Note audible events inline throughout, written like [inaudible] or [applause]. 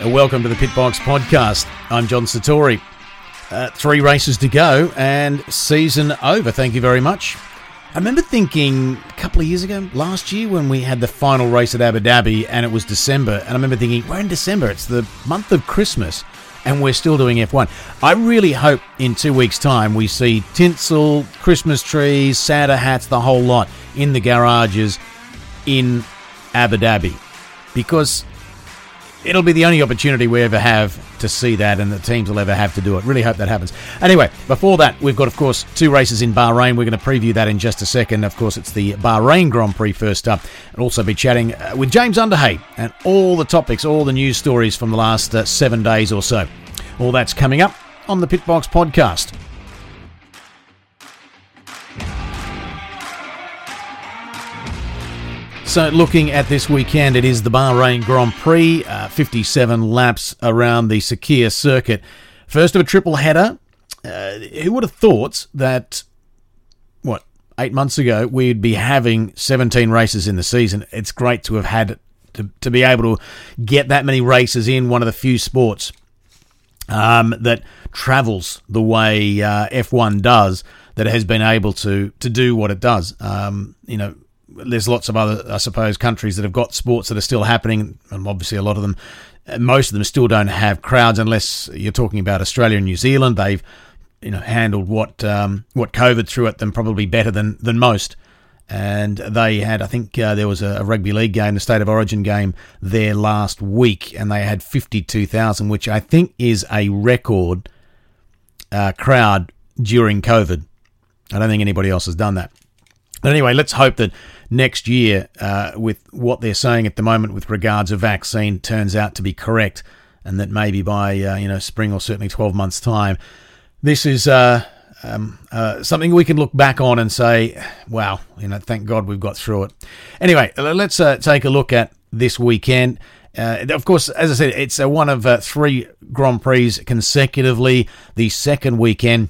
Uh, welcome to the Pitbox Podcast. I'm John Satori. Uh, three races to go and season over. Thank you very much. I remember thinking a couple of years ago, last year, when we had the final race at Abu Dhabi and it was December, and I remember thinking, we're in December, it's the month of Christmas, and we're still doing F1. I really hope in two weeks' time we see tinsel, Christmas trees, Santa hats, the whole lot in the garages in Abu Dhabi because it'll be the only opportunity we ever have to see that, and the teams will ever have to do it. Really hope that happens. Anyway, before that, we've got, of course, two races in Bahrain. We're going to preview that in just a second. Of course, it's the Bahrain Grand Prix first up. And also be chatting uh, with James Underhay and all the topics, all the news stories from the last uh, seven days or so. All that's coming up on the Pitbox podcast. So, looking at this weekend, it is the Bahrain Grand Prix, uh, 57 laps around the Sakhir circuit. First of a triple header. Uh, who would have thought that, what, eight months ago, we'd be having 17 races in the season? It's great to have had to, to be able to get that many races in one of the few sports um, that travels the way uh, F1 does, that has been able to, to do what it does. Um, you know, there's lots of other, I suppose, countries that have got sports that are still happening, and obviously a lot of them, most of them still don't have crowds unless you're talking about Australia and New Zealand. They've, you know, handled what um, what COVID threw at them probably better than than most. And they had, I think, uh, there was a, rugby league game, the State of Origin game there last week, and they had 52,000, which I think is a record uh, crowd during COVID. I don't think anybody else has done that. But anyway, let's hope that next year, uh, with what they're saying at the moment with regards to vaccine, turns out to be correct, and that maybe by uh, you know spring or certainly twelve months' time, this is uh, um, uh, something we can look back on and say, "Wow, you know, thank God we've got through it." Anyway, let's uh, take a look at this weekend. Uh, of course, as I said, it's one of three Grand Prix consecutively. The second weekend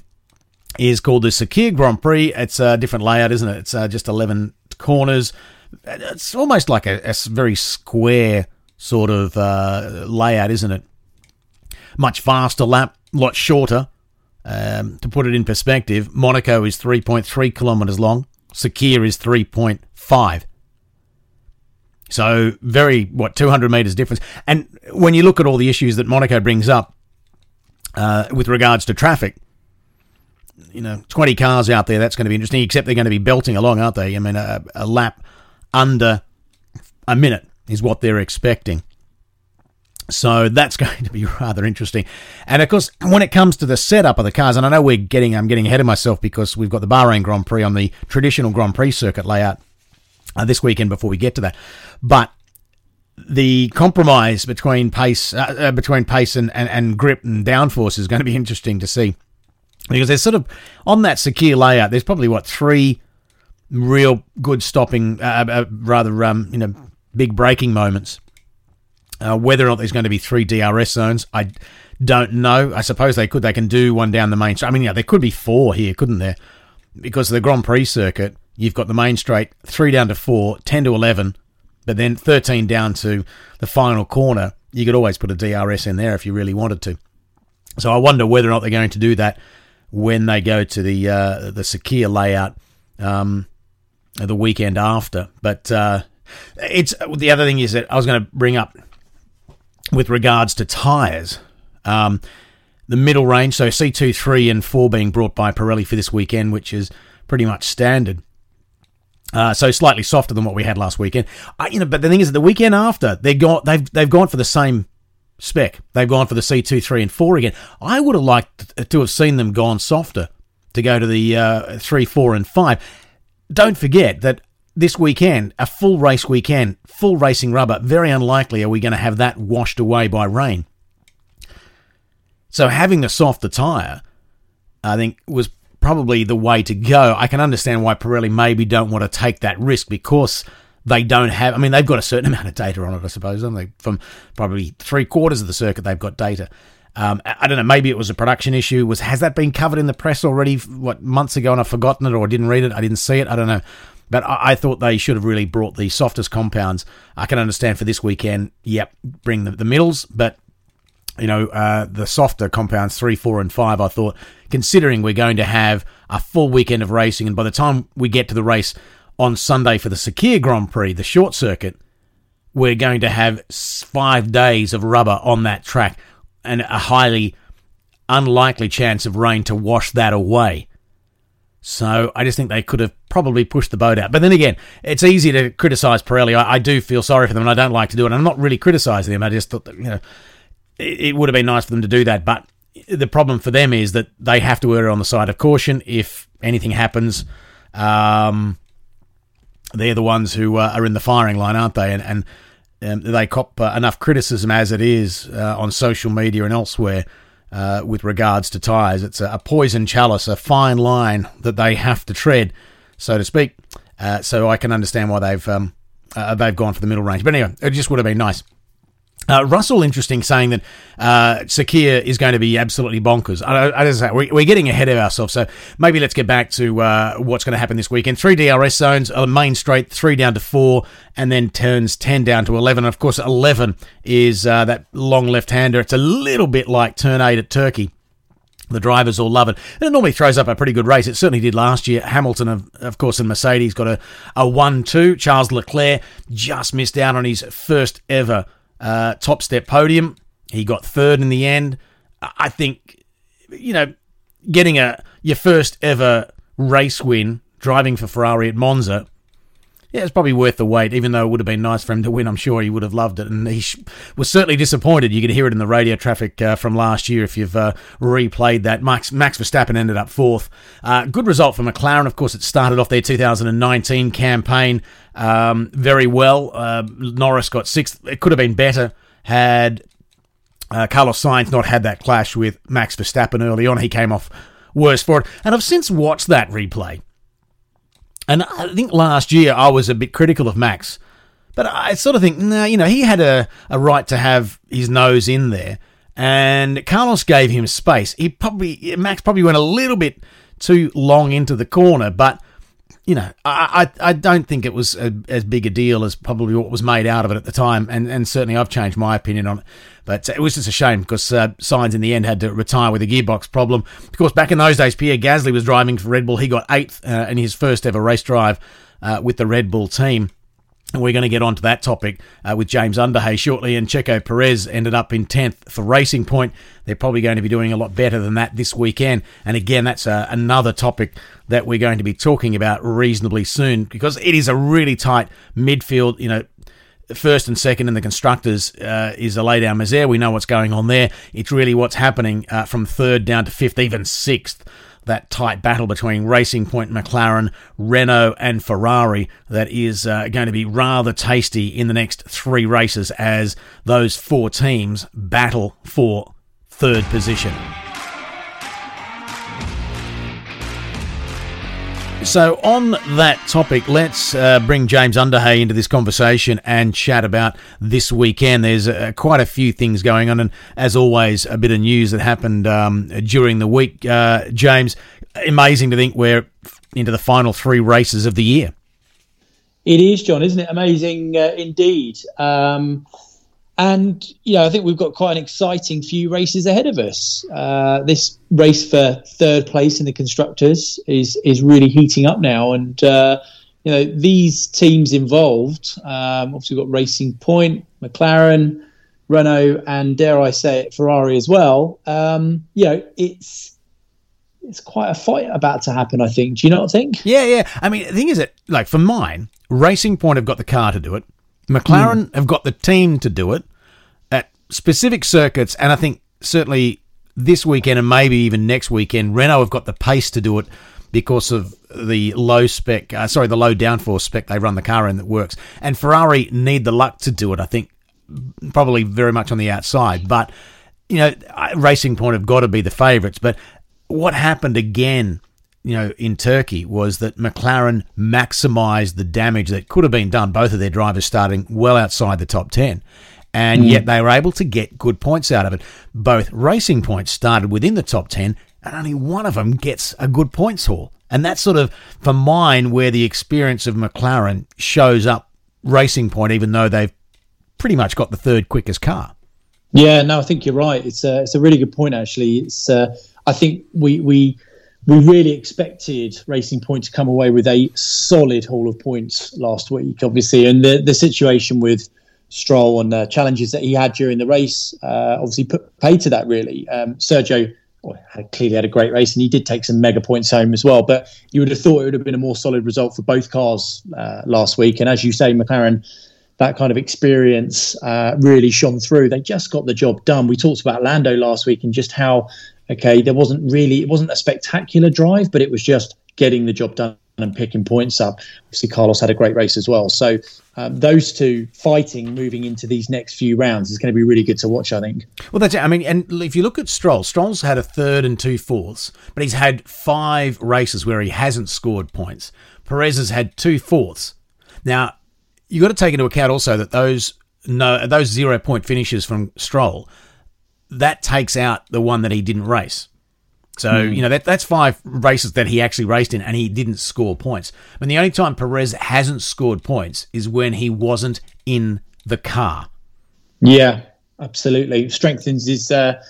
is called the Sakhir Grand Prix. It's a different layout, isn't it? It's uh, just 11 corners. It's almost like a, a very square sort of uh, layout, isn't it? Much faster lap, lot shorter. Um, to put it in perspective, Monaco is 3.3 kilometres long. Sakhir is 3.5. So very what 200 meters difference. And when you look at all the issues that Monaco brings up uh, with regards to traffic, you know, 20 cars out there, that's going to be interesting, except they're going to be belting along, aren't they? I mean, a, a lap under a minute is what they're expecting. So that's [laughs] going to be rather interesting. And of course, when it comes to the setup of the cars, and I know we're getting, I'm getting ahead of myself because we've got the Bahrain Grand Prix on the traditional Grand Prix circuit layout uh, this weekend before we get to that. But the compromise between pace, uh, uh, between pace and, and, and grip and downforce is going to be [laughs] interesting to see because there's sort of on that Sakhir layout. There's probably what three real good stopping, uh, uh, rather um, you know, big braking moments. Uh, whether or not there's going to be three DRS zones, I don't know. I suppose they could. They can do one down the main. Straight. I mean, yeah, there could be four here, couldn't there? Because the Grand Prix circuit, you've got the main straight, three down to four, 10 to 11, but then 13 down to the final corner. You could always put a DRS in there if you really wanted to. So I wonder whether or not they're going to do that when they go to the uh, the Sakhir layout um, the weekend after. But uh, it's the other thing is that I was going to bring up with regards to tyres. Um, the middle range, so C2, 3, and 4 being brought by Pirelli for this weekend, which is pretty much standard. Uh, so slightly softer than what we had last weekend. I, you know, but the thing is, the weekend after they got they've they've gone for the same spec. They've gone for the C2, 3, and 4 again. I would have liked to have seen them gone softer to go to the uh, 3, 4, and 5. Don't forget that this weekend, a full race weekend, full racing rubber, very unlikely are we going to have that washed away by rain. So having a softer tyre, I think, was probably the way to go. I can understand why Pirelli maybe don't want to take that risk because they don't have. I mean, they've got a certain [laughs] amount of data on it, I suppose, don't they? From probably three quarters of the circuit, they've got data. Um, I don't know. Maybe it was a production issue. Was has that been covered in the press already? What months ago, and I've forgotten it or I didn't read it. I didn't see it. I don't know. But I, I thought they should have really brought the softest compounds. I can understand for this weekend. Yep, bring the, the middles, but you know, uh, the softer compounds three, four, and five, I thought, considering we're going to have a full weekend of racing, and by the time we get to the race on Sunday for the Sakhir Grand Prix, the short circuit, we're going to have five days of rubber on that track and a highly unlikely chance of rain to wash that away. So I just think they could have probably pushed the boat out. But then again, it's easy to criticise Pirelli. I, I, do feel sorry for them, and I don't like to do it. I'm not really criticising them. I just thought that, you know it, it would have been nice for them to do that. But the problem for them is that they have to err on the side of caution if anything happens. Um, they're the ones who uh, are in the firing line, aren't they? And, and um, they cop uh, enough criticism as it is uh, on social media and elsewhere uh, with regards to tyres. It's a, a, poison chalice, a fine line that they have to tread, so to speak. Uh, so I can understand why they've um, uh, they've gone for the middle range. But anyway, it just would have been nice uh, Russell, interesting, saying that uh, is going to be absolutely bonkers. I, I, I, we're getting ahead of ourselves, so maybe let's get back to uh, what's going to happen this weekend. Three DRS zones, a main straight, three down to four, and then turns 10 down to 11. And Of course, 11 is uh, that long left hander. It's a little bit like turn 8 at Turkey. The drivers all love it. And it normally throws up a pretty good race. It certainly did last year. Hamilton, of, of course, and Mercedes got a, a 1 2. Charles Leclerc just missed out on his first ever uh, top step podium. He got third in the end. I think, you know, getting a your first ever race win driving for Ferrari at Monza, yeah, it's probably worth the wait. Even though it would have been nice for him to win, I'm sure he would have loved it, and he sh- was certainly disappointed. You could hear it in the radio traffic uh, from last year if you've uh, replayed that. Max Max Verstappen ended up fourth. Uh, good result for McLaren. Of course, it started off their 2019 campaign um, very well. Uh, Norris got sixth. It could have been better had uh, Carlos Sainz not had that clash with Max Verstappen early on. He came off worse for it. And I've since watched that replay. And I think last year I was a bit critical of Max. But I sort of think, nah, you know, he had a, a right to have his nose in there. And Carlos gave him space. He probably, Max probably went a little bit too long into the corner, but you know, I, I, I don't think it was a, as big a deal as probably what was made out of it at the time, and, and certainly I've changed my opinion on it. But it was just a shame because uh, Sainz in the end had to retire with a gearbox problem. Of course, back in those days, Pierre Gasly was driving for Red Bull. He got eighth uh, in his first ever race drive uh, with the Red Bull team. And we're going to get onto that topic uh, with James Underhay shortly. And Checo Perez ended up in 10th for Racing Point. They're probably going to be doing a lot better than that this weekend. And again, that's uh, another topic that we're going to be talking about reasonably soon because it is a really tight midfield. You know, first and second in the constructors uh, is a laydown misère. We know what's going on there. It's really what's happening uh, from third down to fifth, even sixth that tight battle between Racing Point, McLaren, Renault, and Ferrari that is uh, going to be rather tasty in the next three races as those four teams battle for third position. So, on that topic, let's uh, bring James Underhay into this conversation and chat about this weekend. There's uh, quite a few things going on, and as always, a bit of news that happened um, during the week. Uh, James, amazing to think we're into the final three races of the year. It is, John, isn't it? Amazing uh, indeed. Um, and you know, I think we've got quite an exciting few races ahead of us. Uh, this race for third place in the constructors is is really heating up now, and uh, you know these teams involved. Um, obviously, we've got Racing Point, McLaren, Renault, and dare I say it, Ferrari as well. Um, you know, it's it's quite a fight about to happen. I think. Do you not think? Yeah, yeah. I mean, the thing is that, like, for mine, Racing Point have got the car to do it. McLaren mm. have got the team to do it specific circuits, and I think certainly this weekend and maybe even next weekend, Renault have got the pace to do it because of the low spec, uh, sorry, the low downforce spec they run the car in that works. And Ferrari need the luck to do it. I think probably very much on the outside, but you know, Racing Point have got to be the favourites. But what happened again you know, in Turkey was that McLaren maximised the damage that could have been done. Both of their drivers starting well outside the top 10. And mm. yet they were able to get good points out of it. Both racing points started within the top 10, and only one of them gets a good points haul. And that's sort of, for mine, where the experience of McLaren shows up racing point, even though they've pretty much got the third quickest car. Yeah, no, I think you're right. It's a it's a really good point actually. It's uh, I think we we we really expected Racing Point to come away with a solid haul of points last week, obviously, and the the situation with Stroll and the challenges that he had during the race uh, obviously put paid to that really. Um, Sergio well, had, clearly had a great race and he did take some mega points home as well. But you would have thought it would have been a more solid result for both cars uh, last week. And as you say, McLaren that kind of experience uh, really shone through. They just got the job done. We talked about Lando last week and just how, okay, there wasn't really, it wasn't a spectacular drive, but it was just getting the job done and picking points up. Obviously, Carlos had a great race as well. So um, those two fighting moving into these next few rounds is going to be really good to watch, I think. Well, that's it. I mean, and if you look at Stroll, Stroll's had a third and two fourths, but he's had five races where he hasn't scored points. Perez has had two fourths. Now, you've got to take into account also that those no those zero point finishes from Stroll that takes out the one that he didn't race. So mm. you know that that's five races that he actually raced in, and he didn't score points. I mean, the only time Perez hasn't scored points is when he wasn't in the car. Yeah, absolutely. Strengthens his uh,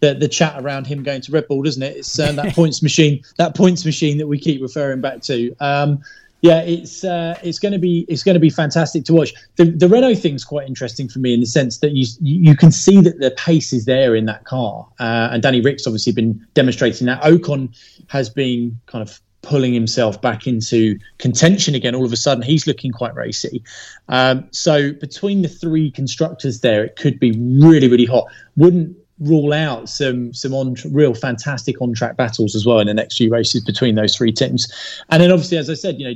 the the chat around him going to Red Bull, doesn't it? It's uh, that [laughs] points machine, that points machine that we keep referring back to. Um, yeah, it's uh, it's going to be it's going to be fantastic to watch. The the Renault thing's quite interesting for me in the sense that you you can see that the pace is there in that car, uh, and Danny Ric's obviously been demonstrating that. Ocon has been kind of pulling himself back into contention again. All of a sudden, he's looking quite racy. Um, so between the three constructors there, it could be really really hot. Wouldn't rule out some some on real fantastic on track battles as well in the next few races between those three teams. And then obviously, as I said, you know,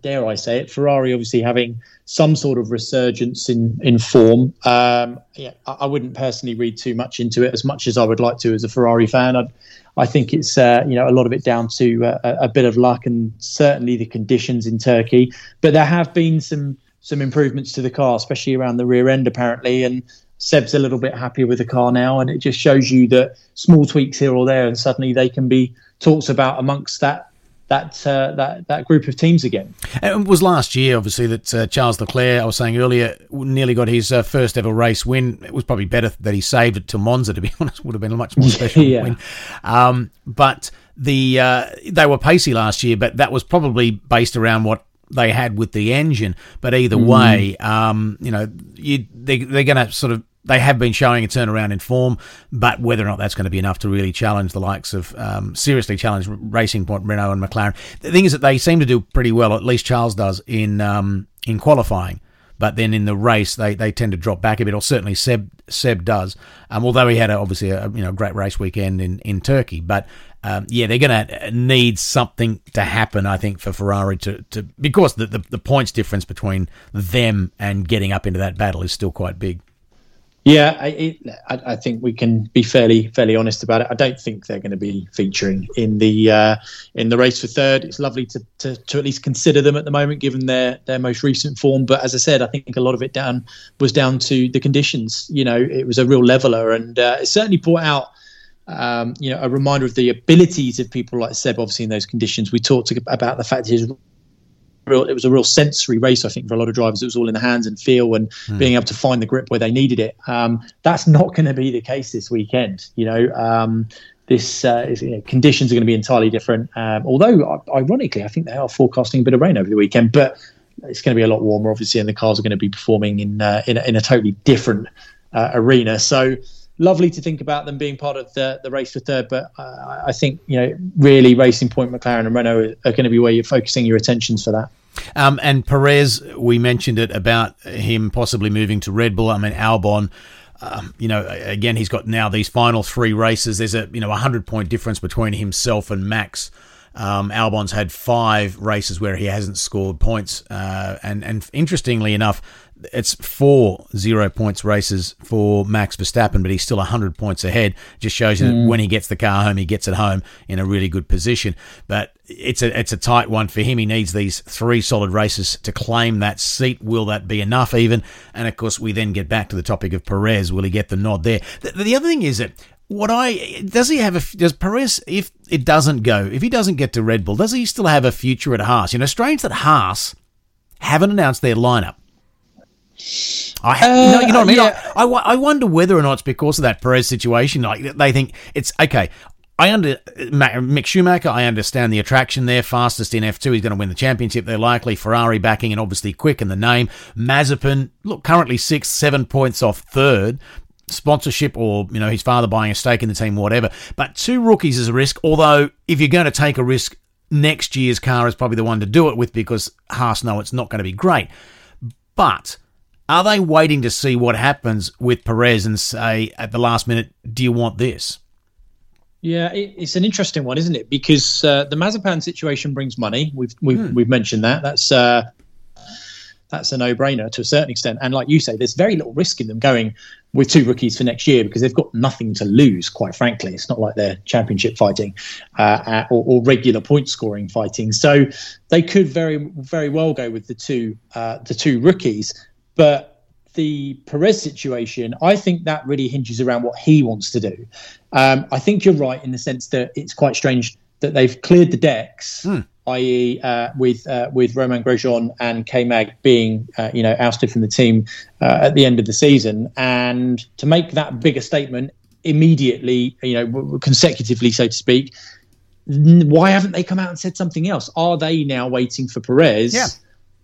dare I say it, Ferrari obviously having some sort of resurgence in in form. Um, yeah, I, I, wouldn't personally read too much into it as much as I would like to as a Ferrari fan. I'd, I think it's uh, you know a lot of it down to uh, a, bit of luck and certainly the conditions in Turkey. But there have been some some improvements to the car, especially around the rear end apparently, and Seb's a little bit happier with the car now, and it just shows you that small tweaks here or there, and suddenly they can be talked about amongst that that uh, that that group of teams again. It was last year, obviously, that uh, Charles Leclerc, I was saying earlier, nearly got his uh, first ever race win. It was probably better that he saved it to Monza. To be [laughs] honest, would have been a much more special [laughs] yeah. win. Um, but the uh, they were pacey last year, but that was probably based around what they had with the engine. But either mm. way, um, you know, you, they, they're going to sort of they have been showing a turnaround in form, but whether or not that's going to be enough to really challenge the likes of um, seriously challenge Racing Point, Renault, and McLaren. The thing is that they seem to do pretty well, at least Charles does in um, in qualifying. But then in the race, they, they tend to drop back a bit, or certainly Seb Seb does. Um, although he had a, obviously a you know great race weekend in, in Turkey, but um, yeah, they're going to need something to happen, I think, for Ferrari to, to because the, the, the points difference between them and getting up into that battle is still quite big. Yeah, I, it, I, I, think we can be fairly fairly honest about it. I don't think they're going to be featuring in the uh, in the race for third. It's lovely to, to, to at least consider them at the moment, given their their most recent form. But as I said, I think a lot of it down was down to the conditions. You know, it was a real leveler, and uh, it certainly brought out. Um, you know, a reminder of the abilities of people like Seb, obviously in those conditions. We talked about the fact his real it was a real sensory race. I think for a lot of drivers, it was all in the hands and feel and mm. being able to find the grip where they needed it. Um, that's not going to be the case this weekend. You know, um, this uh, is, you know, conditions are going to be entirely different. Um, although, ironically, I think they are forecasting a bit of rain over the weekend, but it's going to be a lot warmer, obviously, and the cars are going to be performing in uh, in, a, in, a, totally different uh, arena. So lovely to think about them being part of the, the race for third, but uh, I think you know really Racing Point, McLaren, and Renault are going to be where you're focusing your attentions for that. Um, and Perez, we mentioned it about him possibly moving to Red Bull. I mean, Albon. Um, you know, again, he's got now these final three races. There's a you know a hundred point difference between himself and Max. Um, Albon's had five races where he hasn't scored points, uh, and and interestingly enough, it's four zero points races for Max Verstappen, but he's still 100 points ahead. Just shows you mm. that when he gets the car home, he gets it home in a really good position. But it's a it's a tight one for him. He needs these three solid races to claim that seat. Will that be enough even? And of course, we then get back to the topic of Perez. Will he get the nod there? The, the other thing is that what I does he have a does Perez if it doesn't go if he doesn't get to Red Bull does he still have a future at Haas? You know, strange that Haas haven't announced their lineup I ha- Uh, no, you know what I mean. yeah. I, I, I wonder whether or not it's because of that Perez situation. Like they think it's okay. I under Mick Schumacher. I understand the attraction there. Fastest in F two. He's going to win the championship. They're likely Ferrari backing and obviously quick in the name. Mazepin, look, currently sixth, seven points off third. Sponsorship or you know his father buying a stake in the team, whatever. But two rookies is a risk. Although if you're going to take a risk, next year's car is probably the one to do it with because Haas know it's not going to be great. But are they waiting to see what happens with Perez and say at the last minute, do you want this? Yeah, it, it's an interesting one, isn't it? Because uh, the Mazepin situation brings money. We've we've, we've mentioned that. That's uh, that's a no-brainer to a certain extent. And like you say, there's very little risk in them going with two rookies for next year because they've got nothing to lose. Quite frankly, it's not like they're championship fighting uh, uh, or, or regular point scoring fighting. So they could very very well go with the two uh, the two rookies, but. The Perez situation, I think that really hinges around what he wants to do. Um, I think you're right in the sense that it's quite strange that they've cleared the decks, i.e., uh, with uh, with Romain Grosjean and K Mag being uh, you know ousted from the team uh, at the end of the season, and to make that bigger statement immediately, you know, consecutively, so to speak. Why haven't they come out and said something else? Are they now waiting for Perez? Yeah.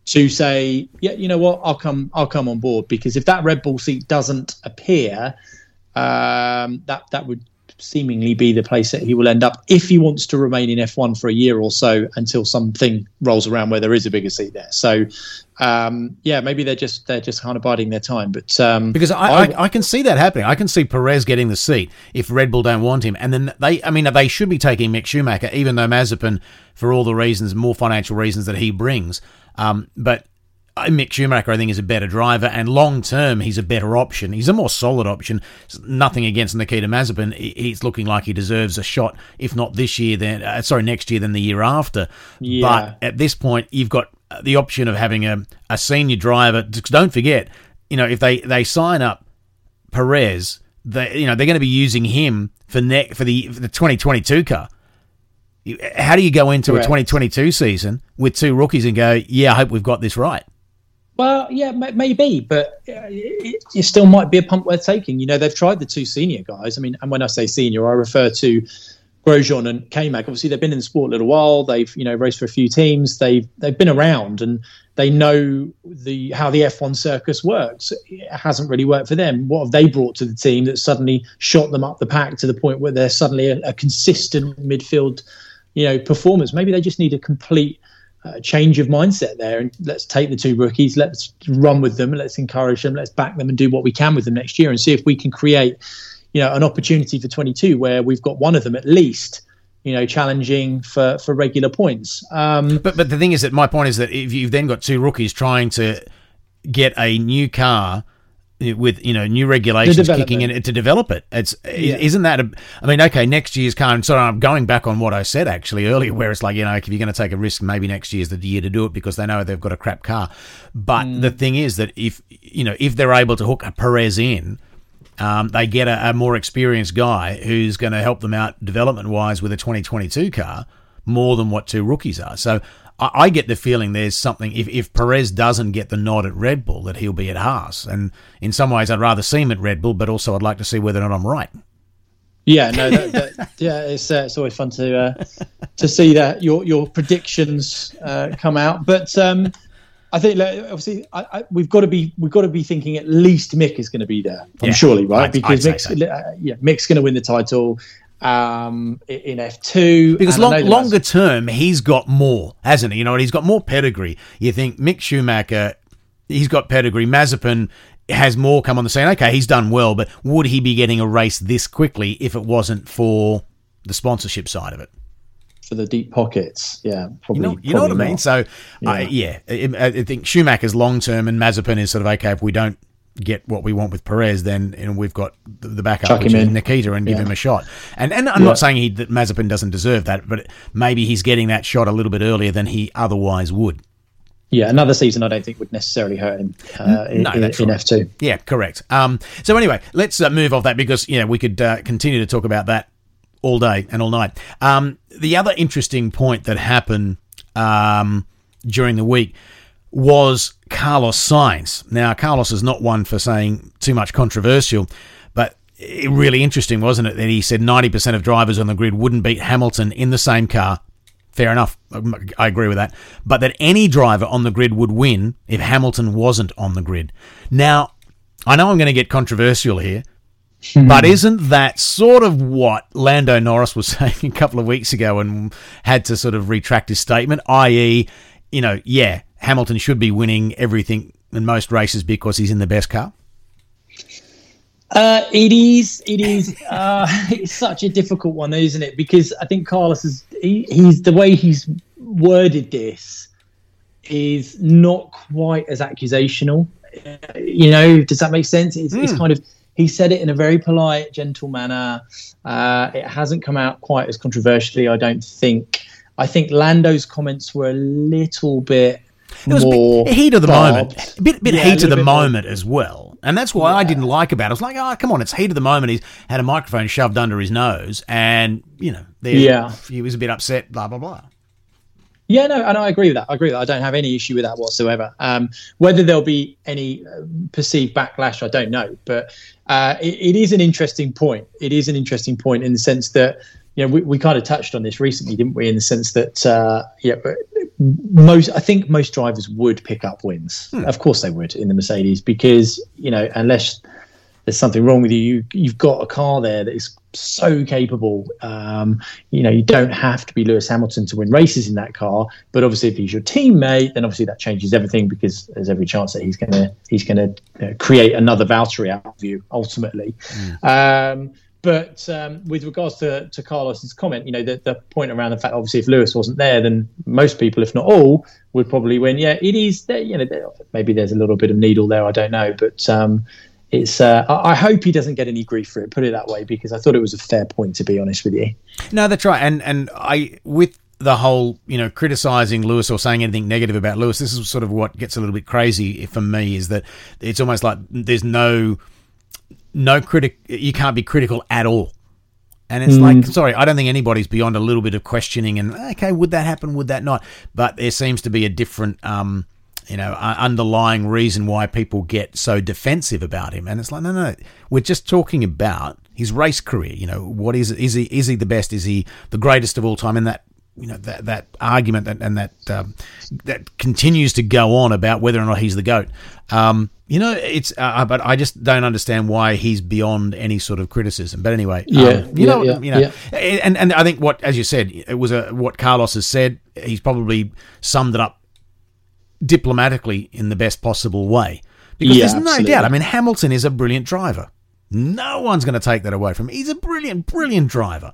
To say, yeah, you know what, I'll come, I'll come on board because if that Red Bull seat doesn't appear, um, that that would seemingly be the place that he will end up if he wants to remain in F1 for a year or so until something rolls around where there is a bigger seat there. So, um, yeah, maybe they're just they're just kind of biding their time. But um, Because I, I, I can see that happening. I can see Perez getting the seat if Red Bull don't want him. And then they, I mean, they should be taking Mick Schumacher, even though Mazepin, for all the reasons, more financial reasons that he brings. Um, but uh, Mick Schumacher, I think, is a better driver, and long term, he's a better option. He's a more solid option. Nothing against Nikita Mazepin. He- He's looking like he deserves a shot, if not this year, then uh, sorry, next year, then the year after. Yeah. But at this point, you've got the option of having a, a senior driver. Don't forget, you know, if they, they sign up Perez, they you know they're going to be using him for ne- for the for the 2022 car. How do you go into Correct. a 2022 season with two rookies and go, yeah, I hope we've got this right? Well, yeah, ma- maybe, but uh, it, it still might be a punt worth taking. You know, they've tried the two senior guys. I mean, and when I say senior, I refer to Grosjean and K-Mag. Obviously, they've been in the sport a little while. They've you know raced for a few teams. They've they've been around and they know the how the F1 circus works. It hasn't really worked for them. What have they brought to the team that suddenly shot them up the pack to the point where they're suddenly a, a consistent midfield, you know, performers? Maybe they just need a complete uh, change of mindset there and let's take the two rookies let's run with them let's encourage them let's back them and do what we can with them next year and see if we can create you know an opportunity for 22 where we've got one of them at least you know challenging for for regular points um But but the thing is that my point is that if you've then got two rookies trying to get a new car with you know new regulations kicking in to develop it, it's Yeah. isn't that a? I mean, okay, next year's car. And so I'm going back on what I said actually earlier, where it's like you know if you're going to take a risk, maybe next year's the year to do it because they know they've got a crap car. But the thing is that if you know if they're able to hook a Perez in. Um, they get a, a more experienced guy who's going to help them out development wise with a 2022 car more than what two rookies are. So I, I get the feeling there's something. If, if Perez doesn't get the nod at Red Bull, that he'll be at Haas. And in some ways, I'd rather see him at Red Bull, but also I'd like to see whether or not I'm right. yeah no that, that, [laughs] yeah it's uh, it's always fun to uh, to see that your your predictions uh, come out but um I think like, obviously I, I, we've got to be we've got to be thinking at least Mick is going to be there. I'm Yeah, surely right I'd- because I'd Mick's, uh, yeah Mick's going to win the title um, in F2 Because long, longer term, he's got more, hasn't he? You know, what? he's got more pedigree. You think Mick Schumacher, he's got pedigree. Mazepin has more come on the scene. Okay, he's done well, but would he be getting a race this quickly if it wasn't for the sponsorship side of it? for the deep pockets. Yeah, You know, you know what I mean? not. So, I yeah, I, I think Schumacher's long term and Mazepin is sort of okay. If we don't get what we want with Perez, then you know, we've got the, backup, Chuck which is in. Nikita, and give him a shot. And and I'm Yeah. not saying he, that Mazepin doesn't deserve that, but maybe he's getting that shot a little bit earlier than he otherwise would. Yeah, another season I don't think would necessarily hurt him uh, in, No, in, that's in right. F2. Yeah, correct. Um, so anyway, let's uh, move off that because you know we could uh, continue to talk about that all day and all night. Um, the other interesting point that happened um, during the week was Carlos Sainz. Now, Carlos is not one for saying too much controversial, but it really interesting, wasn't it, that he said 90% of drivers on the grid wouldn't beat Hamilton in the same car. Fair enough. Um, I agree with that. But that any driver on the grid would win if Hamilton wasn't on the grid. Now, I know I'm going to get controversial here, hmm. but isn't that sort of what Lando Norris was [laughs] saying a couple of weeks ago and had to sort of retract his statement? I.e., you know, yeah, Hamilton should be winning everything in most races because he's in the best car? Uh, it is. It is. [laughs] Uh, it's such a difficult one, isn't it? Because I think Carlos is. He, he's the way he's worded this is not quite as accusational. Uh, you know, does that make sense? It's, mm. it's, hmm. kind of. He said it in a very polite, gentle manner. Uh, it hasn't come out quite as controversially, I don't think. I think Lando's comments were a little bit it was more bit heat of the moment, a bit, bit yeah, heat of the moment more. as well, and that's why yeah. I didn't like about it. I was like, oh, come on, it's heat of the moment. He's had a microphone shoved under his nose, and you know, yeah, he was a bit upset. Blah blah blah. Yeah, no, and I agree with that. I agree with that. I don't have any issue with that whatsoever. Um, whether there'll be any uh, perceived backlash, I don't know. But uh, it, it is an interesting point. It is an interesting point in the sense that you know we, we kind of touched on this recently, didn't we? In the sense that uh, yeah, most I think most drivers would pick up wins. Hmm. Of course they would in the Mercedes because you know unless there's something wrong with you, you have got a car there that is so capable. Um, you know you don't have to be Lewis Hamilton to win races in that car, but obviously if he's your teammate, then obviously that changes everything because there's every chance that he's gonna he's gonna uh, create another Valtteri out of you ultimately. Hmm. Um, but um, with regards to, to Carlos's comment, you know, the, the point around the fact, obviously, if Lewis wasn't there, then most people, if not all, would probably win. Yeah, it is. You know, maybe there's a little bit of needle there. I don't know, but um, it's. Uh, I hope he doesn't get any grief for it. Put it that way, because I thought it was a fair point. To be honest with you. No, that's right. And and I with the whole, you know, criticizing Lewis or saying anything negative about Lewis. This is sort of what gets a little bit crazy for me. Is that it's almost like there's no no critic, you can't be critical at all. And it's mm. like, sorry, I don't think anybody's beyond a little bit of questioning and, okay, would that happen? Would that not? But there seems to be a different, um, you know, underlying reason why people get so defensive about him. And it's like, no, no, we're just talking about his race career. You know, what is is he? Is he the best? Is he the greatest of all time? And that you know that that argument and, and that um, that continues to go on about whether or not he's the goat. Um, you know, it's uh, uh, but I just don't understand why he's beyond any sort of criticism. But anyway, yeah, um, you yeah, know, yeah, you know, yeah. and and I think what, as you said, it was a what Carlos has said. He's probably summed it up diplomatically in the best possible way because there's no absolutely. doubt. I mean, Hamilton is a brilliant driver. No one's going to take that away from him. He's a brilliant, brilliant driver.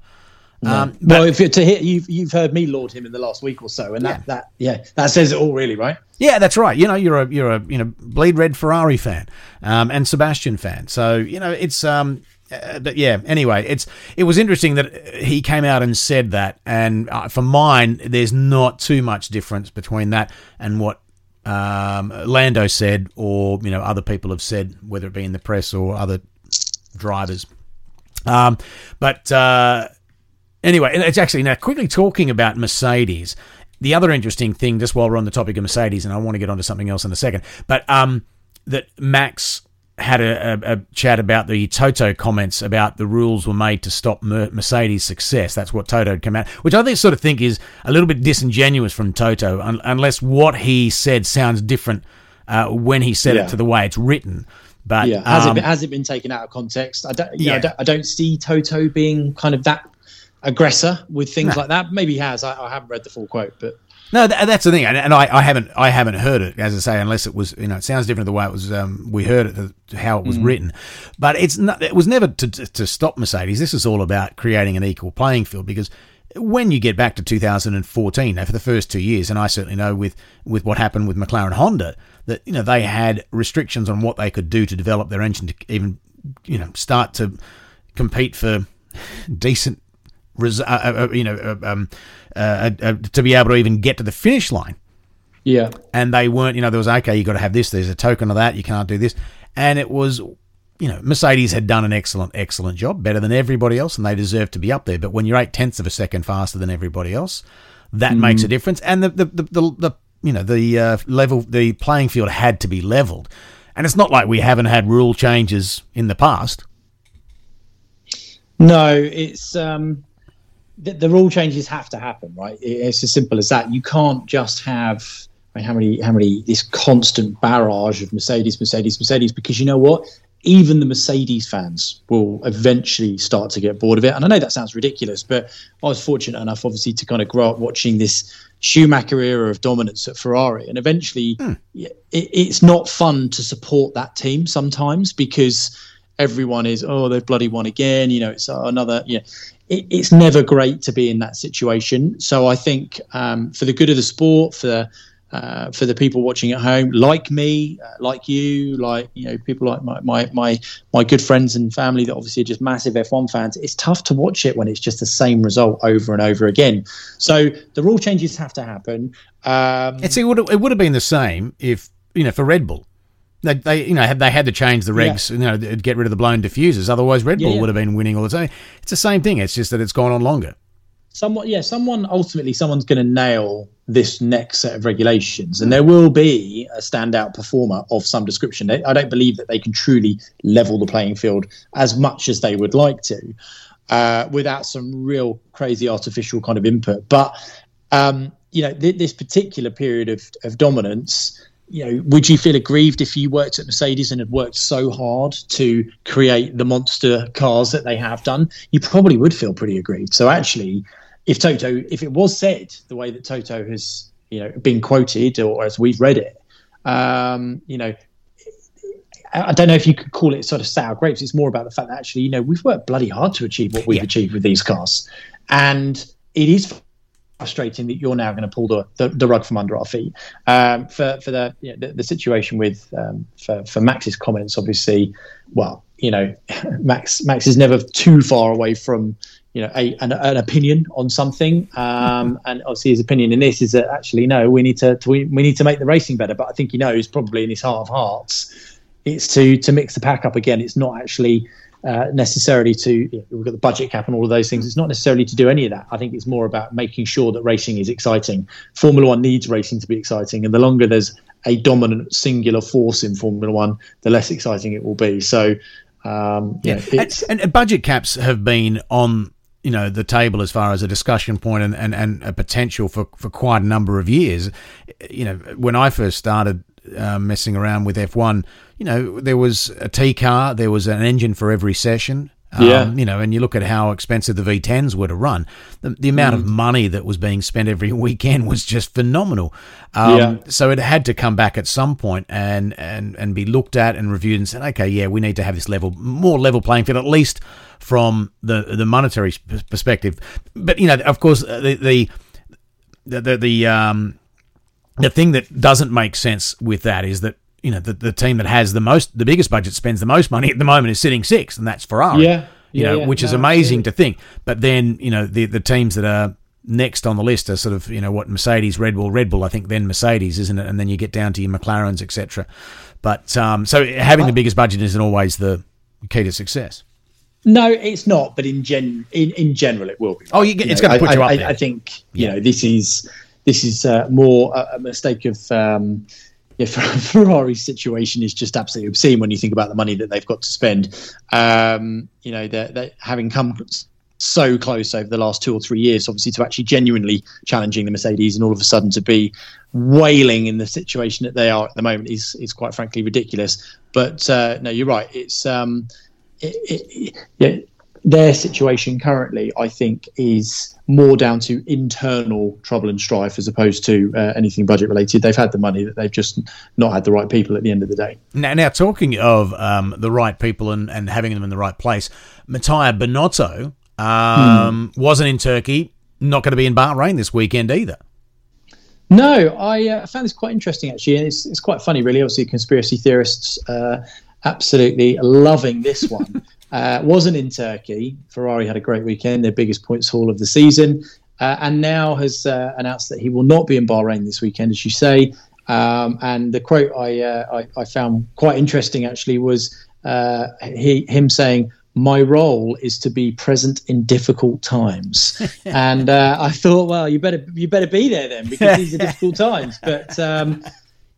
Um, but, well, if you're to hit, you've you've heard me laud him in the last week or so, and that yeah. that yeah, that says it all, really, right? Yeah, that's right. You know, you're a you're a you know bleed red Ferrari fan, um, and Sebastian fan. So you know, it's um, uh, but yeah. Anyway, it's it was interesting that he came out and said that, and uh, for mine, there's not too much difference between that and what um, Lando said, or you know, other people have said, whether it be in the press or other drivers. Um, but uh, Anyway, it's actually now quickly talking about Mercedes. The other interesting thing, just while we're on the topic of Mercedes, and I want to get onto something else in a second, but um, that Max had a, a, a, chat about the Toto comments about the rules were made to stop Mercedes' success. That's what Toto had come out, which I think sort of think is a little bit disingenuous from Toto, un- unless what he said sounds different uh, when he said yeah. it to the way it's written. But yeah, has, um, it been, has it been taken out of context? I don't, yeah, know, I don't, I don't see Toto being kind of that aggressor with things no. like that. Maybe he has. I, I, haven't read the full quote, but no, that's the thing, and, and I, I, haven't I haven't heard it as I say, unless it was you know it sounds different the way it was um, we heard it the, how it was mm. written, but it's not it was never to to stop Mercedes. This is all about creating an equal playing field because when you get back to 2014, now for the first two years, and I certainly know with with what happened with McLaren Honda that you know they had restrictions on what they could do to develop their engine to even you know start to compete for [laughs] decent res- uh, uh, uh, you know, uh, um, uh, uh, to be able to even get to the finish line. Yeah. And they weren't, you know, there was, okay, you got to have this, there's a token of that, you can't do this. And it was, you know, Mercedes had done an excellent, excellent job, better than everybody else, and they deserve to be up there. But when you're eight tenths of a second faster than everybody else, that mm. makes a difference. And the, the, the, the, the you know the uh, level, the playing field had to be leveled, and it's not like we haven't had rule changes in the past. No, it's um, the, the rule changes have to happen, right? It's as simple as that. You can't just have I mean, how many how many this constant barrage of Mercedes, Mercedes, Mercedes, because you know what? Even the Mercedes fans will eventually start to get bored of it. And I know that sounds ridiculous, but I was fortunate enough, obviously, to kind of grow up watching this Schumacher era of dominance at Ferrari. And eventually, hmm. it, it's not fun to support that team sometimes because everyone is, oh, they've bloody won again. You know, it's another, you know, it, it's never great to be in that situation. So I think um, for the good of the sport, for uh, for the people watching at home, like me, uh, like you, like you know, people like my, my my my good friends and family that obviously are just massive F1 fans. It's tough to watch it when it's just the same result over and over again. So the rule changes have to happen. Um, it's, it would it would have been the same if you know for Red Bull. They, they, you know, had they had to change the regs, yeah. you know, get rid of the blown diffusers. Otherwise, Red Bull yeah. would have been winning all the time. It's the same thing. It's just that it's gone on longer someone yeah someone ultimately someone's going to nail this next set of regulations and there will be a standout performer of some description i don't believe that they can truly level the playing field as much as they would like to uh, without some real crazy artificial kind of input but um, you know th- this particular period of, of dominance you know, would you feel aggrieved if you worked at Mercedes and had worked so hard to create the monster cars that they have done? You probably would feel pretty aggrieved. So actually, if Toto, if it was said the way that Toto has, you know, been quoted or as we've read it, um, you know, I don't know if you could call it sort of sour grapes. It's more about the fact that actually, you know, we've worked bloody hard to achieve what we've yeah. achieved with these cars, and it is frustrating that you're now going to pull the, the, the, rug from under our feet. Um, for for the, you know, the, the situation with um, for for Max's comments, obviously, well, you know, [laughs] Max Max is never too far away from you know a, an, an opinion on something. Um, [laughs] and obviously his opinion in this is that actually no we need to, to, we, we need to make the racing better. But i think he knows probably in his heart of hearts it's to to mix the pack up again. It's not actually uh, necessarily to you know, we've got the budget cap and all of those things. It's not necessarily to do any of that. I think it's more about making sure that racing is exciting. Formula one needs racing to be exciting and the longer there's a dominant singular force in formula one the less exciting it will be. So um, yeah, and, and, budget caps have been on you know the table as far as a discussion point and, and, and a potential for, for quite a number of years. You know, when I first started uh, messing around with F1, you know, there was a T car, there was an engine for every session. Um, yeah. You know, and you look at how expensive the V10s were to run. The, the amount mm. of money that was being spent every [laughs] weekend was just phenomenal. Um, yeah. So it had to come back at some point and, and, and be looked at and reviewed and said, okay, yeah, we need to have this level, more level playing field, at least from the the monetary perspective. But you know, of course, uh, the the the, the, the um the thing that doesn't make sense with that is that you know the, the team that has the most the biggest budget spends the most money at the moment is sitting sixth and that's Ferrari. Yeah. You know, yeah, which no, is amazing to think. But then, you know, the the teams that are next on the list are sort of, you know, what Mercedes, Red Bull, Red Bull, I think then Mercedes, isn't it? And then you get down to your McLarens, etc. But um, so having the biggest budget isn't always the key to success. No, it's not. But in gen in, in general, it will be. Right? Oh, you, it's going to put I, you up I, there. I think you yeah. know this is this is uh, more a, a, mistake of. Um, yeah, [laughs] Ferrari's situation is just absolutely obscene when you think about the money that they've got to spend. Um, you know, they're, they're having come so close over the last two or three years, obviously, to actually genuinely challenging the Mercedes, and all of a sudden to be wailing in the situation that they are at the moment is is quite frankly ridiculous. But uh, no, you're right. It's um, it, it, yeah, their situation currently, I think, is more down to internal trouble and strife as opposed to uh, anything budget related. They've had the money, that they've just not had the right people at the end of the day. Now, now talking of um, the right people and, and having them in the right place, Mattia Binotto um, hmm. wasn't in Turkey, not going to be in Bahrain this weekend either. No, I uh, found this quite interesting actually, and it's, it's quite funny, really. Obviously, conspiracy theorists uh, absolutely loving this one. [laughs] uh, wasn't in Turkey. Ferrari had a great weekend, their biggest points haul of the season, uh, and now has uh, announced that he will not be in Bahrain this weekend, as you say. Um, and the quote I, uh, I, I found quite interesting actually was uh, he him saying, my role is to be present in difficult times. [laughs] and uh, I thought, well, you better you better be there then because these are [laughs] difficult times. But um,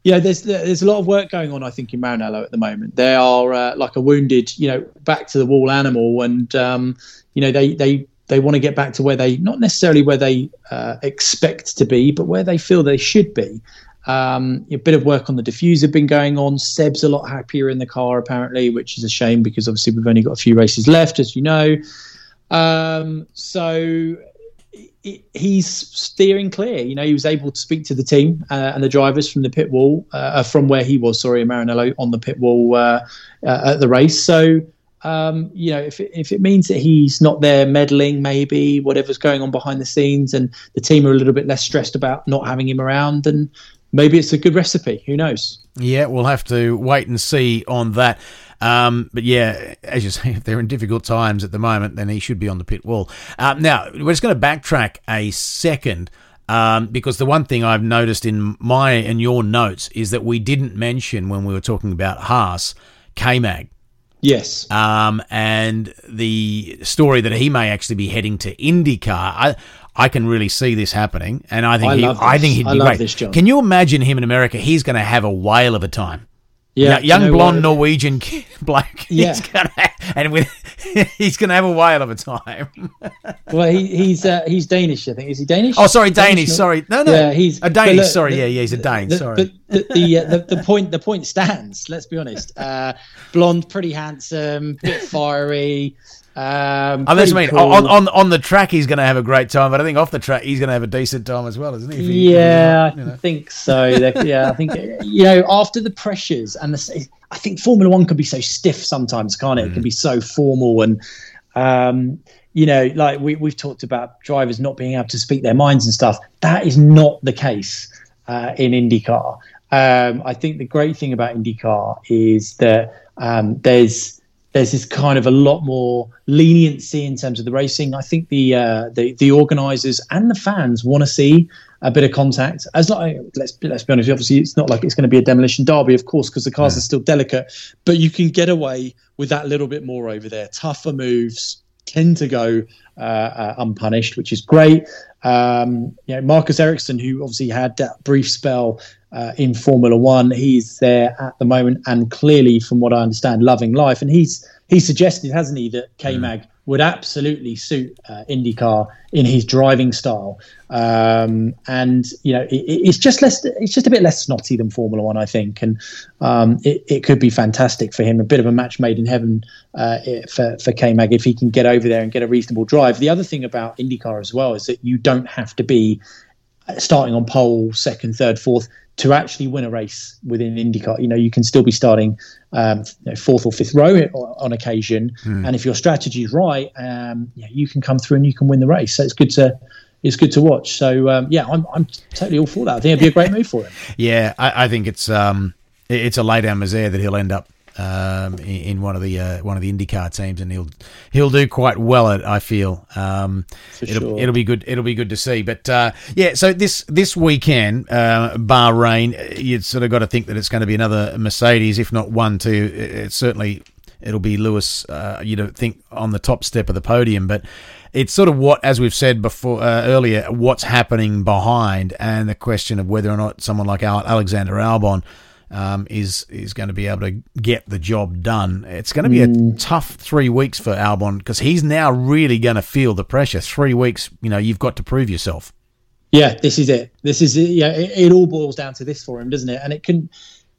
yeah, there's there's a lot of work going on. I think in Maranello at the moment. They are uh, like a wounded, you know, back to the wall animal, and um, you know they they they want to get back to where they not necessarily where they uh, expect to be, but where they feel they should be. Um, a bit of work on the diffuser been going on. Seb's a lot happier in the car apparently, which is a shame because obviously we've only got a few races left, as you know. Um, so he's steering clear. You know, he was able to speak to the team uh, and the drivers from the pit wall, uh, from where he was. Sorry, Maranello on the pit wall uh, uh, at the race. So. Um, you know, if if it means that he's not there meddling, maybe whatever's going on behind the scenes, and the team are a little bit less stressed about not having him around, then maybe it's a good recipe. Who knows? Yeah, we'll have to wait and see on that. Um, but yeah, as you say, [laughs] if they're in difficult times at the moment, then he should be on the pit wall. Uh, now, we're just going to backtrack a second. Um, because the one thing I've noticed in my and your notes is that we didn't mention when we were talking about Haas, K-Mag. Yes. Um, and the story that he may actually be heading to IndyCar. I, I can really see this happening, and I think I, he, I think he'd be great. Can you imagine him in America? He's going to have a whale of a time. Yeah, young you know blonde what? Norwegian [laughs] black. Yeah, [laughs] he's gonna, and with he's going to have a whale of a time. [laughs] well, he, he's uh, he's Danish, I think. Is he Danish? Oh, sorry, Danish. Danish sorry, no, no. Yeah, he's a Danish. Look, sorry, the, yeah, yeah, he's a Dane. The, sorry. But the the, uh, the, the point the point stands. Let's be honest. Uh, blonde, pretty handsome, bit fiery. Um, I mean. Cool. On, on on the track, he's going to have a great time, but I think off the track, he's going to have a decent time as well, isn't he? he yeah, you know. I think so. yeah, I think you know after the pressures and the, I think Formula One can be so stiff sometimes, can't it? Mm. It can be so formal and. Um, you know, like we, we've talked about drivers not being able to speak their minds and stuff. That is not the case uh, in IndyCar. Um, I think the great thing about IndyCar is that um, there's there's this kind of a lot more leniency in terms of the racing. I think the uh, the, the organisers and the fans want to see a bit of contact. As like, let's let's be honest, obviously it's not like it's going to be a demolition derby, of course, because the cars yeah. are still delicate. But you can get away with that little bit more over there. Tougher moves tend to go uh, uh, unpunished, which is great. Um, you know, Marcus Ericsson, who obviously had that brief spell uh, in Formula One. He's there at the moment, and clearly, from what I understand, loving life. And he's he suggested, hasn't he, that K Mag mm. Would absolutely suit uh, IndyCar in his driving style. Um, and you know, it, it's just less, it's just a bit less snotty than Formula One, I think, and um, it, it, could be fantastic for him. A bit of a match made in heaven uh, for for K Mag if he can get over there and get a reasonable drive. The other thing about IndyCar as well is that you don't have to be starting on pole, second, third, fourth to actually win a race within IndyCar. You know, you can still be starting um, you know, fourth or fifth row on occasion, mm. and if your strategy is right, um, yeah, you can come through and you can win the race. So it's good to it's good to watch. So um, yeah, I'm I'm totally all for that. I think it'd be a great move for him. [laughs] yeah, I, I think it's um it's a lay down misère that he'll end up um, in, one of the uh, one of the IndyCar teams, and he'll he'll do quite well at. I feel um, it'll, sure. it'll be good. It'll be good to see. But uh, yeah, so this this weekend, uh, Bahrain, you sort of got to think that it's going to be another Mercedes, if not one, two. It's certainly it'll be Lewis. Uh, you don't think on the top step of the podium, but it's sort of what, as we've said before uh, earlier, what's happening behind, and the question of whether or not someone like Alexander Albon um, is is going to be able to get the job done. It's going to be a mm. tough three weeks for Albon because he's now really going to feel the pressure. Three weeks, you know, you've got to prove yourself. Yeah, this is it. This is it. Yeah, it, it all boils down to this for him, doesn't it? And it can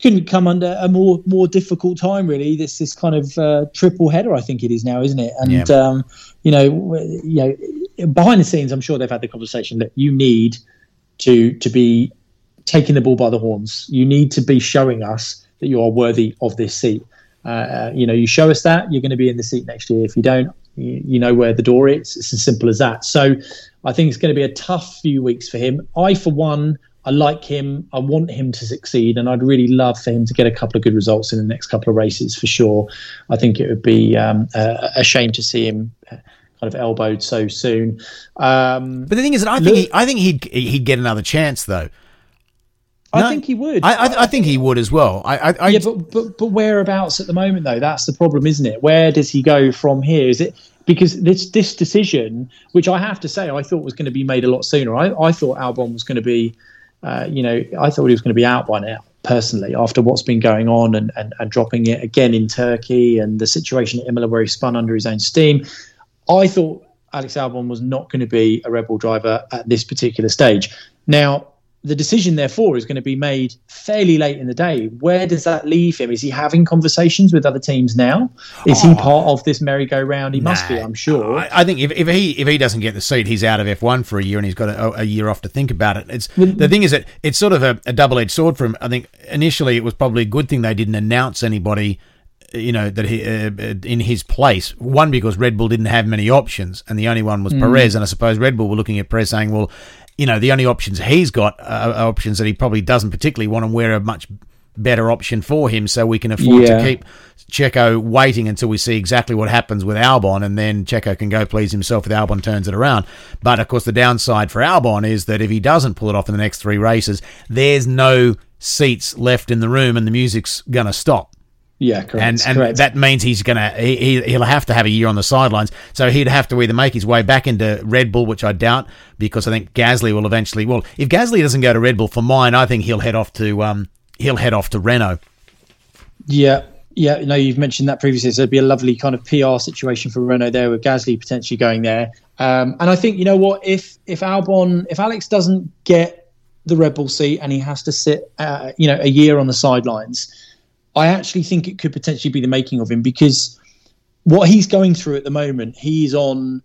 couldn't come under a more more difficult time really. This this kind of uh, triple header, I think it is now, isn't it? And yeah. um, you know, you know, behind the scenes, I'm sure they've had the conversation that you need to to be taking the ball by the horns. You need to be showing us that you are worthy of this seat. Uh, uh, you know, you show us that, you're going to be in the seat next year. If you don't, you, you, know where the door is. It's as simple as that. So I think it's going to be a tough few weeks for him. I, for one, I like him. I want him to succeed, and I'd really love for him to get a couple of good results in the next couple of races for sure. I think it would be um, a, a, shame to see him kind of elbowed so soon. Um, but the thing is, that I think he, I think he'd he'd get another chance though. I no, think he would. I, I, I, think he would as well. I, I, yeah, but, but but whereabouts at the moment though? That's the problem, isn't it? Where does he go from here? Is it because this this decision, which I have to say, I thought was going to be made a lot sooner. I, I thought Albon was going to be, uh, you know, I thought he was going to be out by now. Personally, after what's been going on and, and, and dropping it again in Turkey and the situation at Imola where he spun under his own steam, I thought Alex Albon was not going to be a Red Bull driver at this particular stage. Now, the decision, therefore, is going to be made fairly late in the day. Where does that leave him? Is he having conversations with other teams now? Is oh, he part of this merry-go-round? He nah, must be, I'm sure. I, I, think if, if he if he doesn't get the seat, he's out of F1 for a year, and he's got a, a year off to think about it. It's well, the thing is that it's sort of a, a double-edged sword for him. I think initially it was probably a good thing they didn't announce anybody you know that he uh, in his place. One because Red Bull didn't have many options, and the only one was mm. Perez. And I suppose Red Bull were looking at Perez saying, "Well, you know, the only options he's got are options that he probably doesn't particularly want, and we're a much better option for him, so we can afford yeah. to keep Checo waiting until we see exactly what happens with Albon, and then Checo can go please himself if Albon turns it around. But of course, the downside for Albon is that if he doesn't pull it off in the next three races, there's no seats left in the room, and the music's going to stop. Yeah, correct. And and correct. that means he's gonna he he'll have to have a year on the sidelines. So he'd have to either make his way back into Red Bull, which I doubt, because I think Gasly will eventually. Well, if Gasly doesn't go to Red Bull for mine, I think he'll head off to um he'll head off to Renault. Yeah, yeah. No, you've mentioned that previously. So it'd be a lovely kind of PR situation for Renault there, with Gasly potentially going there. Um, and I think you know what if if Albon if Alex doesn't get the Red Bull seat and he has to sit uh, you know a year on the sidelines I actually think it could potentially be the making of him because what he's going through at the moment, he's on,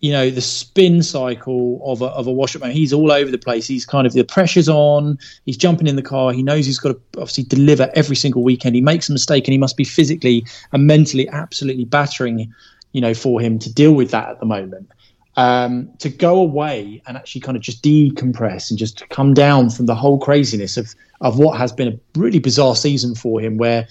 you know, the spin cycle of a, of a wash up man. He's all over the place. He's kind of the pressure's on. He's jumping in the car. He knows he's got to obviously deliver every single weekend. He makes a mistake and he must be physically and mentally absolutely battering, you know, for him to deal with that at the moment. Um, to go away and actually kind of just decompress and just come down from the whole craziness of of what has been a really bizarre season for him, where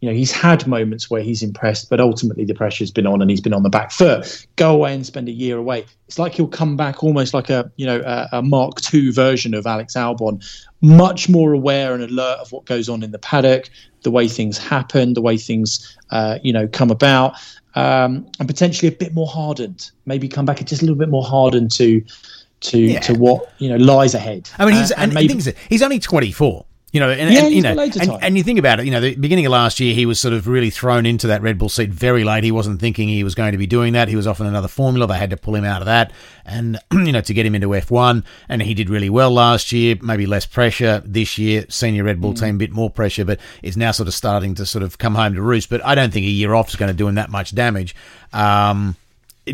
you know he's had moments where he's impressed, but ultimately the pressure's been on and he's been on the back foot. Go away and spend a year away. It's like he'll come back almost like a you know a, a Mark II version of Alex Albon, much more aware and alert of what goes on in the paddock, the way things happen, the way things uh, you know come about. Um, and potentially a bit more hardened, maybe come back just a little bit more hardened to to yeah. to what you know lies ahead. I mean, he's uh, and, and maybe, he's only twenty four. You know, and, yeah, and you know, and, and, you think about it. You know, the beginning of last year, he was sort of really thrown into that Red Bull seat very late. He wasn't thinking he was going to be doing that. He was off in another formula. They had to pull him out of that, and [clears throat] you know, to get him into F one. And he did really well last year. Maybe less pressure this year. Senior Red Bull mm. team, bit more pressure, but is now sort of starting to sort of come home to roost. But I don't think a year off is going to do him that much damage. Um,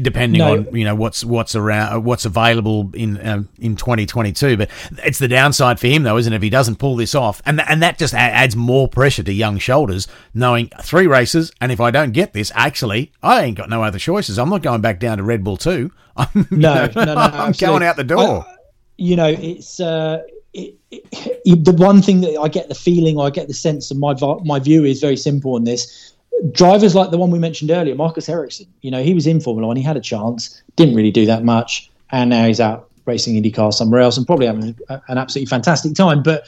depending no. on you know what's what's around uh, what's available in um, in 2022 but it's the downside for him though isn't it? If he doesn't pull this off and th- and that just adds more pressure to young shoulders knowing three races and if I don't get this actually I ain't got no other choices. I'm not going back down to Red Bull 2 [laughs] I'm, no, no, no, [laughs] I'm going out the door. I, you know it's uh it, it, the one thing that I get the feeling or I get the sense of my my view is very simple on this drivers like the one we mentioned earlier, Marcus Ericsson, you know, he was in Formula One, he had a chance, didn't really do that much, and now he's out racing IndyCar somewhere else and probably having an absolutely fantastic time. But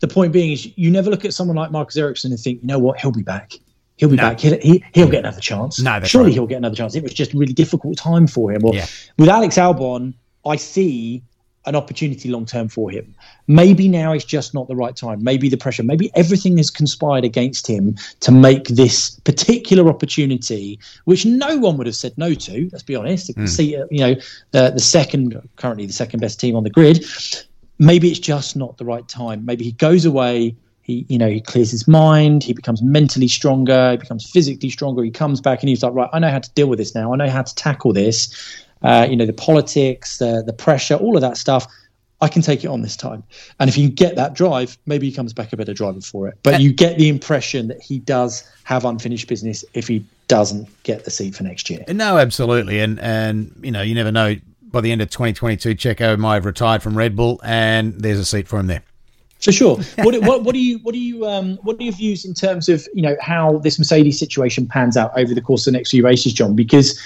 the point being is, you never look at someone like Marcus Ericsson and think, you know what, he'll be back. He'll be no. back. He'll, he, will get another chance. No, Surely right. he'll get another chance. It was just a really difficult time for him. Well, yeah. with Alex Albon, I see an opportunity long term for him. Maybe now is just not the right time. Maybe the pressure, maybe everything has conspired against him to make this particular opportunity, which no one would have said no to. Let's be honest. Mm. See, uh, you know, the, the second, currently the second best team on the grid. Maybe it's just not the right time. Maybe he goes away. He, you know, he clears his mind. He becomes mentally stronger. He becomes physically stronger. He comes back and he's like, right, I know how to deal with this now. I know how to tackle this uh, you know, the politics, the, the pressure, all of that stuff. I can take it on this time. And if you get that drive, maybe he comes back a better driver for it. But you get the impression that he does have unfinished business if he doesn't get the seat for next year. No, absolutely. And and you know, you never know. By the end of 2022, Checo might have retired from Red Bull, and there's a seat for him there. For sure. [laughs] what, what, what do you what do you um, what are your views in terms of you know how this Mercedes situation pans out over the course of the next few races, John? Because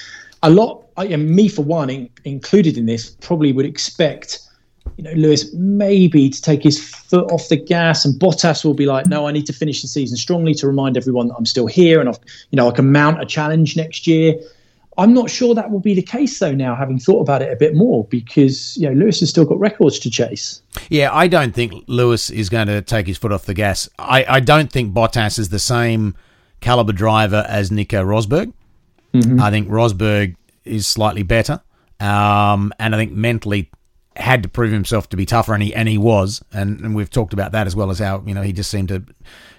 a lot, I, and me for one, in, included in this, probably would expect you know, Lewis maybe to take his foot off the gas, and Bottas will be like, "No, I need to finish the season strongly to remind everyone that I'm still here, and I've, you know, I can mount a challenge next year." I'm not sure that will be the case though. Now, having thought about it a bit more, because you know Lewis has still got records to chase. Yeah, I don't think Lewis is going to take his foot off the gas. I, I don't think Bottas is the same caliber driver as Nico Rosberg. Mm-hmm. I think Rosberg is slightly better, um, and I think mentally had to prove himself to be tougher, and he and he was, and, and we've talked about that as well as how you know he just seemed to,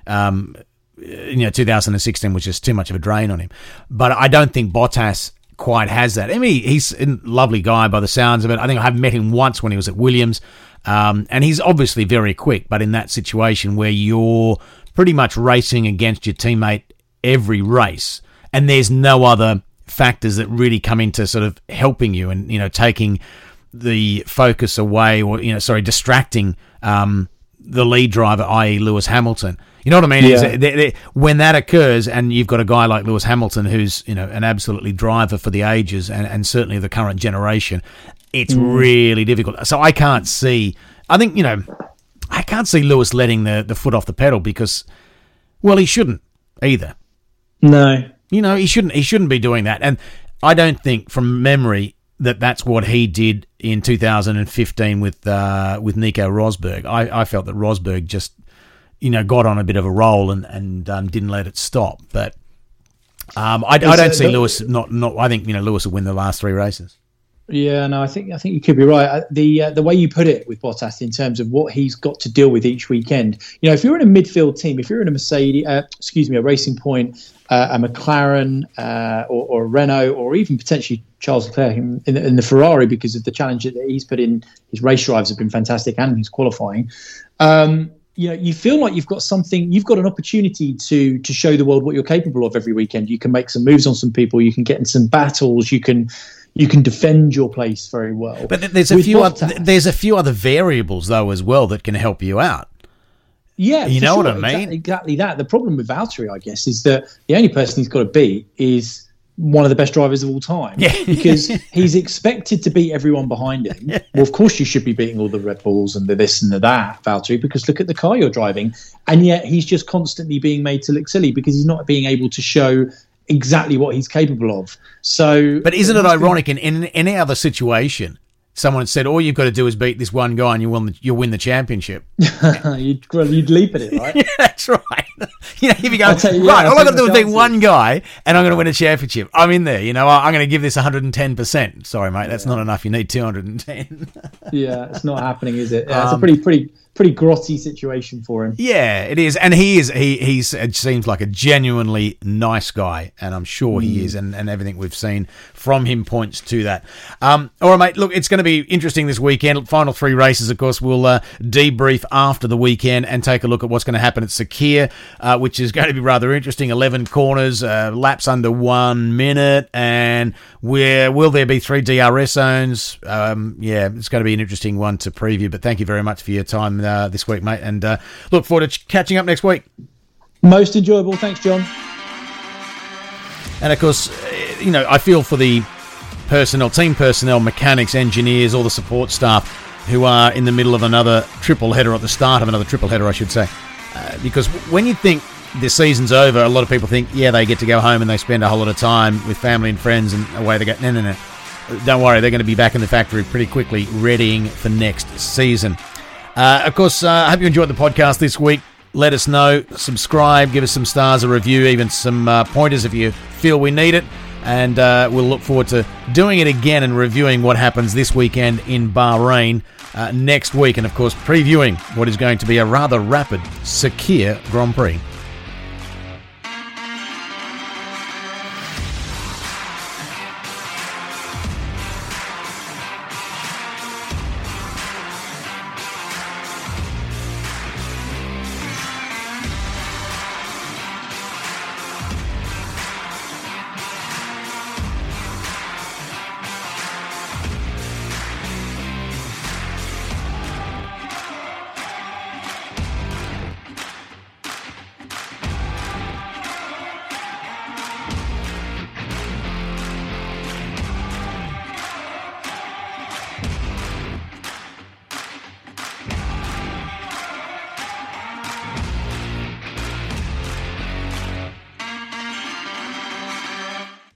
um, you know, 2016 was just too much of a drain on him. But I don't think Bottas quite has that. I mean, he's a lovely guy by the sounds of it. I think I've met him once when he was at Williams, um, and he's obviously very quick. But in that situation where you're pretty much racing against your teammate every race, and there's no other factors that really come into sort of helping you and you know taking the focus away or you know sorry distracting um, the lead driver i.e lewis hamilton. You know what i mean? Yeah. they're, they're, when that occurs and you've got a guy like lewis hamilton who's you know an absolutely driver for the ages and, and certainly the current generation it's mm. really difficult. So i can't see i think you know i can't see lewis letting the, the foot off the pedal because well he shouldn't either. No you know, he shouldn't he shouldn't be doing that. And I don't think from memory that that's what he did in 2015 with uh, with Nico Rosberg. I, I felt that Rosberg just you know got on a bit of a roll and and um, didn't let it stop. But um, I, I, don't see Lewis not not. I think you know Lewis will win the last three races. Yeah, no, I think I think you could be right. The uh, the way you put it with Bottas in terms of what he's got to deal with each weekend. You know, if you're in a midfield team, if you're in a Mercedes, uh, excuse me, a Racing Point, uh, a McLaren, uh, or, or, a Renault, or even potentially Charles Leclerc in, in, in, the Ferrari because of the challenge that he's put in. His race drives have been fantastic, and his qualifying. Um, you know, you feel like you've got something, you've got an opportunity to to show the world what you're capable of every weekend. You can make some moves on some people, you can get in some battles, you can you can defend your place very well. But there's a With few other, there's a few other variables though as well that can help you out. Yeah, you know sure. what I mean. Exactly, exactly, that. The problem with Valtteri, I guess, is that the only person he's got to beat is one of the best drivers of all time. Yeah. [laughs] because he's expected to beat everyone behind him. Yeah. Well, of course, you should be beating all the Red Bulls and the this and the that, Valtteri, because look at the car you're driving. And yet he's just constantly being made to look silly because he's not being able to show exactly what he's capable of. So, but isn't it ironic in, in any other situation? Someone said, "All you've got to do is beat this one guy, and you win. The, you'll win the championship." [laughs] you'd, well, you'd leap at it, right? [laughs] yeah, that's right. [laughs] you know, if you go right, all I've got to do is beat one guy, and I'm going to win a championship. I'm in there. You know, I'm going to give this 110. percent Sorry, mate, that's yeah. not enough. You need 210. yeah, it's not happening, is it? Yeah, um, it's a um, pretty, pretty pretty grotty situation for him. Yeah, it is, and he is. He he's it seems like a genuinely nice guy, and I'm sure mm. he is, and, and everything we've seen from him points to that. Um, all right, mate. Look, it's going to be interesting this weekend. Final three races, of course. We'll uh, debrief after the weekend and take a look at what's going to happen at Sakhir, uh, which is going to be rather interesting. Eleven corners, uh, laps under one minute, and where will there be three DRS zones? Um, yeah, it's going to be an interesting one to preview. But thank you very much for your time uh, this week, mate. And uh, look forward to catching up next week. Most enjoyable. Thanks, John. And of course, you know, I feel for the personnel, team personnel, mechanics, engineers, all the support staff who are in the middle of another triple header at the start of another triple header, I should say. Uh, because when you think the season's over, a lot of people think, yeah, they get to go home and they spend a whole lot of time with family and friends and away they go. No, no, no. Don't worry, they're going to be back in the factory pretty quickly, readying for next season. Uh, of course, uh, I hope you enjoyed the podcast this week. Let us know, subscribe, give us some stars, a review, even some uh, pointers if you feel we need it. And uh, we'll look forward to doing it again and reviewing what happens this weekend in Bahrain uh, next week. And of course, previewing what is going to be a rather rapid Sakhir Grand Prix.